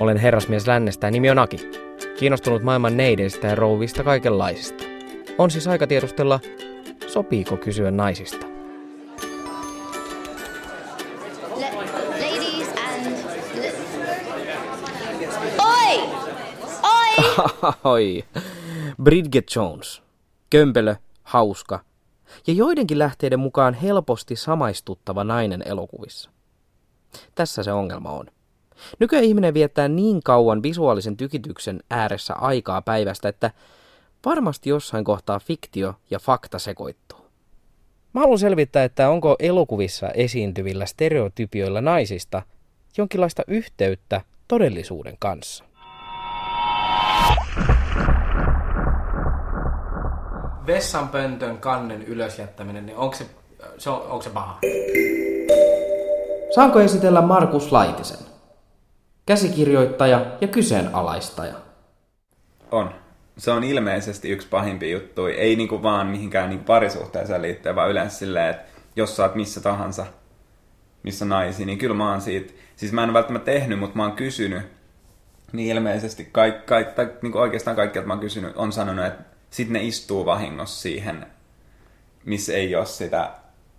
Olen herrasmies lännestä ja nimi on Aki. Kiinnostunut maailman neideistä ja rouvista kaikenlaisista. On siis aika tiedustella, sopiiko kysyä naisista. Oi. Bridget Jones. Kömpelö, hauska ja joidenkin lähteiden mukaan helposti samaistuttava nainen elokuvissa. Tässä se ongelma on. Nykyään ihminen viettää niin kauan visuaalisen tykityksen ääressä aikaa päivästä, että varmasti jossain kohtaa fiktio ja fakta sekoittuu. Mä haluan selvittää, että onko elokuvissa esiintyvillä stereotypioilla naisista jonkinlaista yhteyttä todellisuuden kanssa. Vessanpöntön kannen ylösjättäminen, niin onko se, se, on, onko se paha? Saanko esitellä Markus Laitisen? Käsikirjoittaja ja kyseenalaistaja. On. Se on ilmeisesti yksi pahimpia juttuja. Ei niinku vaan mihinkään niinku parisuhteeseen liittyen, vaan yleensä silleen, että jos sä oot missä tahansa, missä naisia, niin kyllä mä oon siitä, siis mä en välttämättä tehnyt, mutta mä oon kysynyt, niin ilmeisesti kaik, kaik, tai niinku oikeastaan kaikki, että mä oon kysynyt, on sanonut, että sit ne istuu vahingossa siihen, missä ei ole sitä,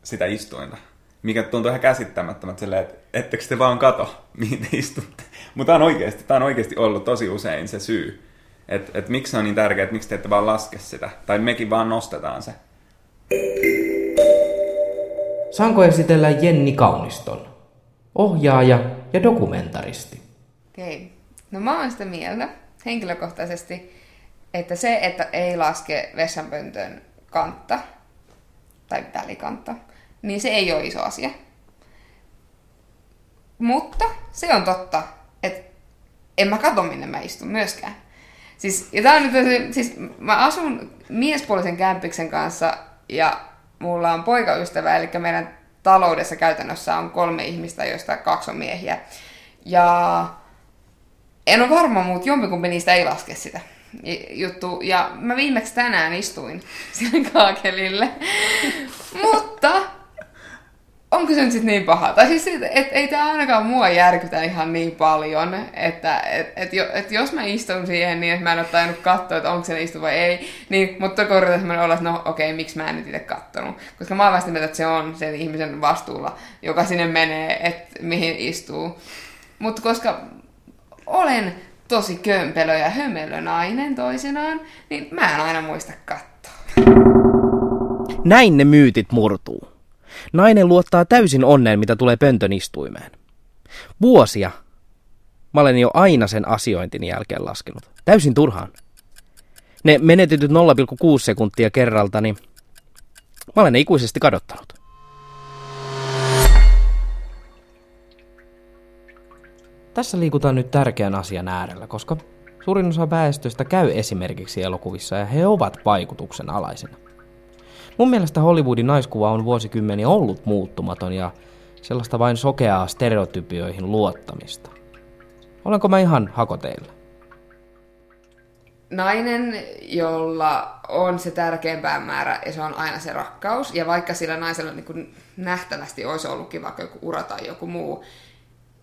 sitä istuinta. Mikä tuntuu ihan käsittämättömät silleen, että ettekö te vaan kato, mihin te istutte. Mutta tämä on oikeasti, tämä on oikeasti ollut tosi usein se syy. Että et miksi se on niin tärkeää, että miksi te ette vaan laske sitä. Tai mekin vaan nostetaan se. Saanko esitellä Jenni Kauniston? Ohjaaja ja dokumentaristi. Okei. No mä oon sitä mieltä henkilökohtaisesti, että se, että ei laske vessanpöntön kantta, tai välikantta, niin se ei ole iso asia. Mutta se on totta, että en mä katso minne mä istun myöskään. Siis, ja tää on nyt, siis mä asun miespuolisen kämpiksen kanssa ja mulla on poikaystävä, eli meidän taloudessa käytännössä on kolme ihmistä, joista kaksi on miehiä. Ja en ole varma, mutta jompikumpi niistä ei laske sitä juttu. Ja mä viimeksi tänään istuin sille kaakelille. Mutta onko se nyt sitten niin paha? Tai siis, että et, ei tämä ainakaan mua järkytä ihan niin paljon, että et, et, et jos mä istun siihen niin, että mä en ole tainnut katsoa, että onko se istu vai ei, niin, mutta korjata semmoinen olla, että no okei, okay, miksi mä en nyt itse kattonut. Koska mä oon vasta että se on sen ihmisen vastuulla, joka sinne menee, että mihin istuu. Mutta koska olen tosi kömpelö ja hömelö nainen toisinaan, niin mä en aina muista katsoa. Näin ne myytit murtuu. Nainen luottaa täysin onneen, mitä tulee pöntön istuimeen. Vuosia mä olen jo aina sen asiointini jälkeen laskenut. Täysin turhaan. Ne menetetyt 0,6 sekuntia kerralta, niin mä olen ne ikuisesti kadottanut. Tässä liikutaan nyt tärkeän asian äärellä, koska suurin osa väestöstä käy esimerkiksi elokuvissa ja he ovat vaikutuksen alaisena. Mun mielestä Hollywoodin naiskuva on vuosikymmeniä ollut muuttumaton ja sellaista vain sokeaa stereotypioihin luottamista. Olenko mä ihan hakoteilla? Nainen, jolla on se tärkein päämäärä ja se on aina se rakkaus, ja vaikka sillä naisella niin kuin nähtävästi olisi ollutkin vaikka joku ura tai joku muu,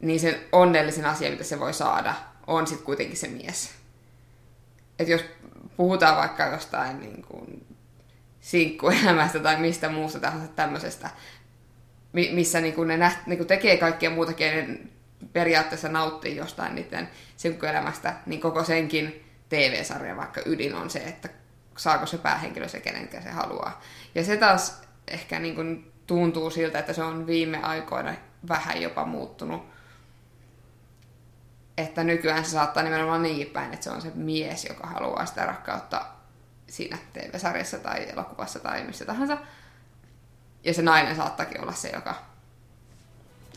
niin sen onnellisen asia, mitä se voi saada, on sitten kuitenkin se mies. Et jos puhutaan vaikka jostain niin kuin sinkkuelämästä tai mistä muusta tahansa tämmöisestä, missä niin kuin ne näht, niin kuin tekee kaikkea muutakin ja periaatteessa nauttii jostain niiden sinkkuelämästä, niin koko senkin TV-sarjan vaikka ydin on se, että saako se päähenkilö se, kenenkä se haluaa. Ja se taas ehkä niin kuin tuntuu siltä, että se on viime aikoina vähän jopa muuttunut. Että nykyään se saattaa nimenomaan niin päin, että se on se mies, joka haluaa sitä rakkautta siinä TV-sarjassa tai elokuvassa tai missä tahansa. Ja se nainen saattakin olla se, joka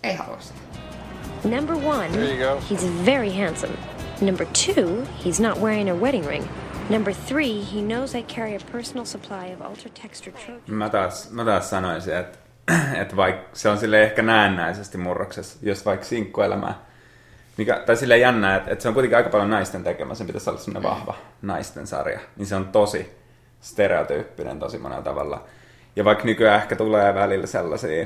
ei halua sitä. Number one, he's very handsome. Number two, he's not wearing a wedding ring. Number three, he knows I carry a personal supply of ultra texture trojan. Mä taas, mä taas sanoisin, että, että vaikka se on sille ehkä näennäisesti murroksessa, jos vaikka sinkkuelämää, mikä, tai sille jännä, että, että, se on kuitenkin aika paljon naisten tekemä, sen pitäisi olla semmoinen vahva naisten sarja, niin se on tosi stereotyyppinen tosi monella tavalla. Ja vaikka nykyään ehkä tulee välillä sellaisia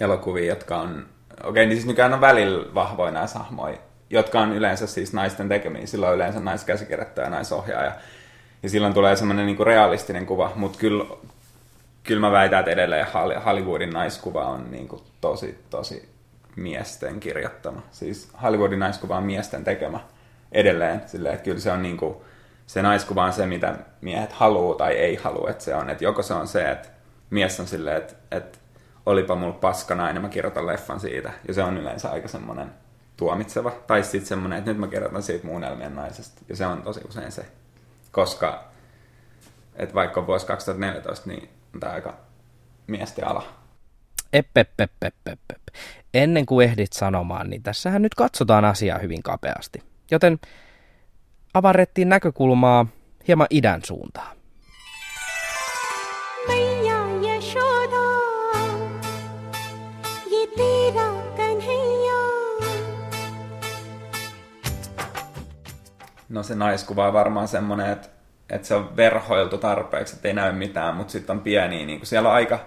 elokuvia, jotka on, okei, okay, niin siis nykyään on välillä vahvoja nämä hahmoja, jotka on yleensä siis naisten tekemiä. Silloin yleensä naiskäsikirjoittaja ja naisohjaaja. Ja silloin tulee semmoinen niin realistinen kuva, mutta kyllä, kyllä mä väitän, että edelleen Hollywoodin naiskuva on niin kuin tosi, tosi miesten kirjoittama. Siis Hollywoodin naiskuva on miesten tekemä edelleen. Silleen, että kyllä se on niin kuin, se naiskuva on se, mitä miehet haluaa tai ei halua. Että se on, että joko se on se, että mies on silleen, että, että olipa mulla paska nainen, mä kirjoitan leffan siitä. Ja se on yleensä aika semmoinen tuomitseva. Tai sitten semmoinen, että nyt mä kirjoitan siitä muunnelmien naisesta. Ja se on tosi usein se. Koska, että vaikka vuosi 2014, niin on tämä aika miesten ala. Eppepepepepe. Ennen kuin ehdit sanomaan, niin tässähän nyt katsotaan asiaa hyvin kapeasti. Joten avarrettiin näkökulmaa hieman idän suuntaan. No se naiskuva on varmaan semmoinen, että, että se on verhoiltu tarpeeksi, että ei näy mitään, mutta sitten on pieni, niin kuin siellä on aika,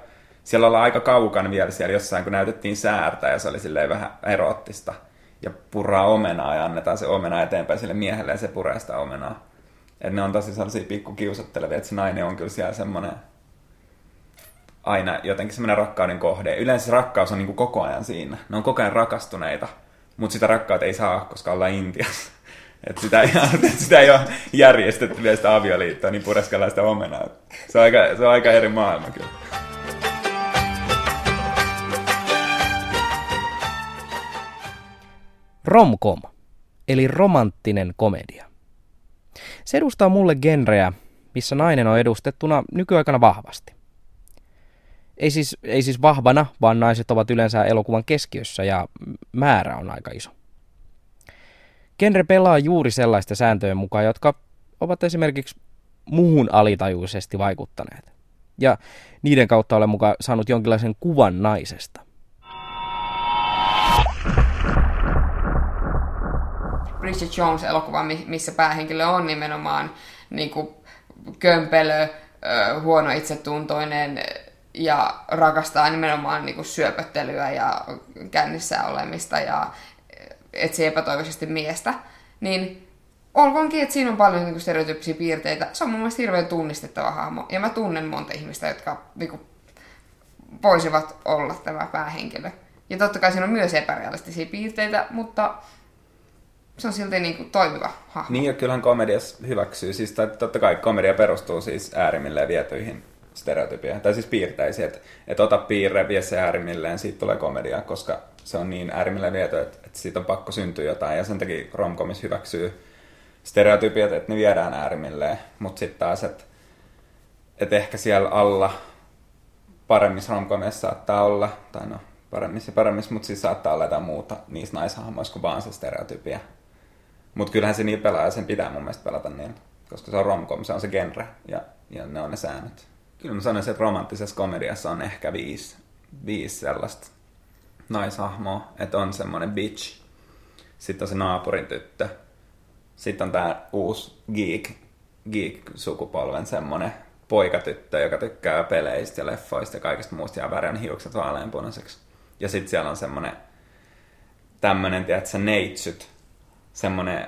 siellä ollaan aika kaukan vielä siellä jossain, kun näytettiin säärtä ja se oli silleen vähän eroottista. Ja purraa omenaa ja annetaan se omena eteenpäin sille miehelle ja se puree sitä omenaa. Että ne on tosi sellaisia pikkukiusattelevia, että se nainen on kyllä siellä semmoinen aina jotenkin semmoinen rakkauden kohde. Yleensä rakkaus on niin koko ajan siinä. Ne on koko ajan rakastuneita, mutta sitä rakkautta ei saa, koska ollaan Intiassa. Että sitä, ei, sitä ei ole järjestetty vielä sitä avioliittoa, niin pureskellaan sitä omenaa. Se on aika, se on aika eri maailma kyllä. Romcom, eli romanttinen komedia. Se edustaa mulle genreä, missä nainen on edustettuna nykyaikana vahvasti. Ei siis, ei siis vahvana, vaan naiset ovat yleensä elokuvan keskiössä ja määrä on aika iso. Genre pelaa juuri sellaista sääntöjen mukaan, jotka ovat esimerkiksi muuhun alitajuisesti vaikuttaneet. Ja niiden kautta olen mukaan saanut jonkinlaisen kuvan naisesta. Bridget Jones-elokuva, missä päähenkilö on nimenomaan niin kuin kömpelö, huono itsetuntoinen ja rakastaa nimenomaan niin kuin syöpöttelyä ja kännissä olemista ja etsii epätoivoisesti miestä, niin olkoonkin, että siinä on paljon niin stereotyyppisiä piirteitä. Se on mun mielestä hirveän tunnistettava hahmo. Ja mä tunnen monta ihmistä, jotka niin kuin, voisivat olla tämä päähenkilö. Ja totta kai siinä on myös epärealistisia piirteitä, mutta se on silti niin kuin toimiva hahmo. Niin, ja kyllähän komedias hyväksyy. Siis totta kai komedia perustuu siis äärimmilleen vietyihin stereotypia, tai siis piirteisiin, että et ota piirre, vie se äärimmilleen, siitä tulee komedia, koska se on niin äärimmilleen viety, että, että siitä on pakko syntyä jotain, ja sen takia romkomis hyväksyy stereotypiat, että ne viedään äärimmilleen, mutta sitten taas, että, että ehkä siellä alla paremmissa romkomissa saattaa olla, tai no paremmissa ja paremmissa, mutta siis saattaa olla jotain muuta niissä naishahmoissa kuin vaan se stereotypia. Mutta kyllähän se niin pelaa ja sen pitää mun mielestä pelata niin, koska se on romkom, se on se genre ja, ja ne on ne säännöt. Kyllä mä sanoisin, että romanttisessa komediassa on ehkä viisi, viisi sellaista naishahmoa, että on semmoinen bitch, sitten on se naapurin tyttö, sitten on tää uusi geek, geek-sukupolven semmoinen poikatyttö, joka tykkää peleistä ja leffoista ja kaikesta muusta ja värjän hiukset vaaleanpunaiseksi. Ja sitten siellä on semmoinen tämmönen, tiedätkö, neitsyt, semmoinen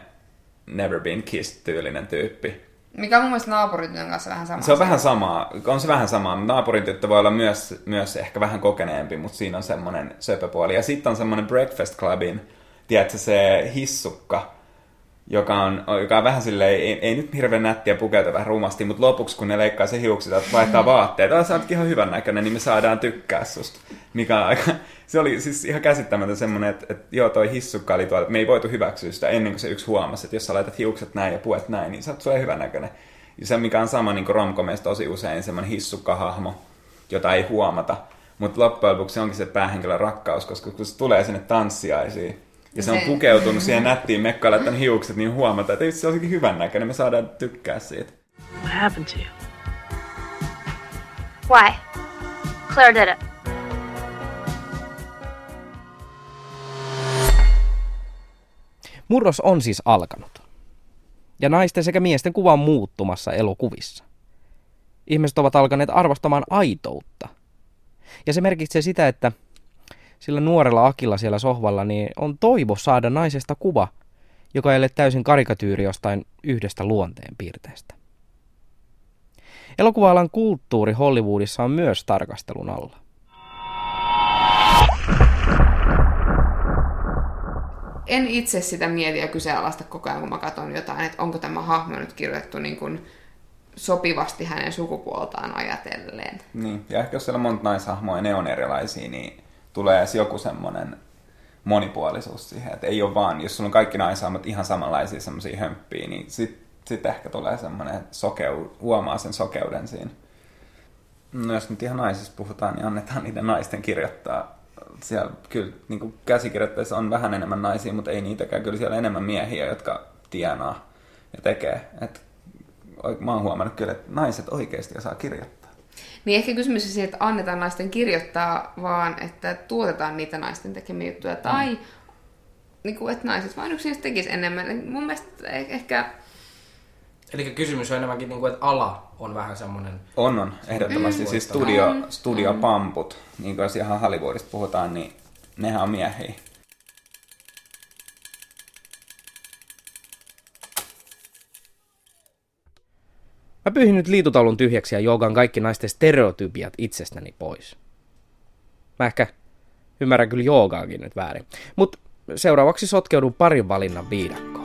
never been kissed tyylinen tyyppi, mikä on mun mielestä naapuritytön kanssa vähän sama. Se on vähän samaa. On se vähän samaa. Naapurin tyttö voi olla myös, myös ehkä vähän kokeneempi, mutta siinä on semmoinen söpöpuoli. Ja sitten on semmoinen Breakfast Clubin, tiedätkö, se hissukka, joka on, joka on vähän silleen, ei, ei nyt hirveän nättiä pukeutua vähän rumasti, mutta lopuksi kun ne leikkaa se hiukset vaihtaa vaatteet, että sä ihan hyvän näköinen, niin me saadaan tykkää susta. Mikä on aika, se oli siis ihan käsittämätön semmoinen, että, että joo toi hissukka oli tuolla, että me ei voitu hyväksyä sitä ennen kuin se yksi huomasi, että jos sä laitat hiukset näin ja puet näin, niin sä oot sulle hyvän näköinen. Ja se mikä on sama niin romkomeista tosi usein semmoinen hissukkahahmo, jota ei huomata. Mutta loppujen lopuksi se onkin se päähenkilön rakkaus, koska kun se tulee sinne tanssiaisiin, ja se on pukeutunut siihen nättiin mekkaan, laittanut hiukset, niin huomata, että se olisikin hyvän näköinen, me saadaan tykkää siitä. What happened to you? Why? Claire did it. Murros on siis alkanut. Ja naisten sekä miesten kuva on muuttumassa elokuvissa. Ihmiset ovat alkaneet arvostamaan aitoutta. Ja se merkitsee sitä, että sillä nuorella Akilla siellä sohvalla niin on toivo saada naisesta kuva, joka ei ole täysin karikatyyri jostain yhdestä luonteen piirteestä. Elokuva-alan kulttuuri Hollywoodissa on myös tarkastelun alla. En itse sitä mieti ja kyseenalaista koko ajan, kun mä katson jotain, että onko tämä hahmo nyt kirjoitettu niin kuin sopivasti hänen sukupuoltaan ajatellen. Niin, ja ehkä jos siellä on monta naishahmoa ja ne on erilaisia, niin tulee edes joku semmoinen monipuolisuus siihen, että ei ole vaan, jos sulla on kaikki naishahmot ihan samanlaisia semmoisia hömppiä, niin sitten sit ehkä tulee semmoinen sokeu, huomaa sen sokeuden siinä. No jos nyt ihan naisista puhutaan, niin annetaan niiden naisten kirjoittaa. Siellä kyllä niin kuin käsikirjoittajissa on vähän enemmän naisia, mutta ei niitäkään. Kyllä siellä enemmän miehiä, jotka tienaa ja tekee. Et, mä oon huomannut kyllä, että naiset oikeasti osaa kirjoittaa. Niin ehkä kysymys on siitä, että annetaan naisten kirjoittaa, vaan että tuotetaan niitä naisten tekemiä juttuja. Tai mm. niin kuin, että naiset vain yksin tekisi enemmän. Mun mielestä eh- ehkä Eli kysymys on enemmänkin, niin kuin, että ala on vähän semmoinen... On, on. Ehdottomasti. Mm. Siis studio, mm. studiopamput, niin kuin jos ihan Hollywoodista puhutaan, niin nehän on miehiä. Mä pyyhin nyt liitutaulun tyhjäksi ja joogan kaikki naisten stereotypiat itsestäni pois. Mä ehkä ymmärrän kyllä joogaakin nyt väärin. Mutta seuraavaksi sotkeudun parin valinnan viidakkoon.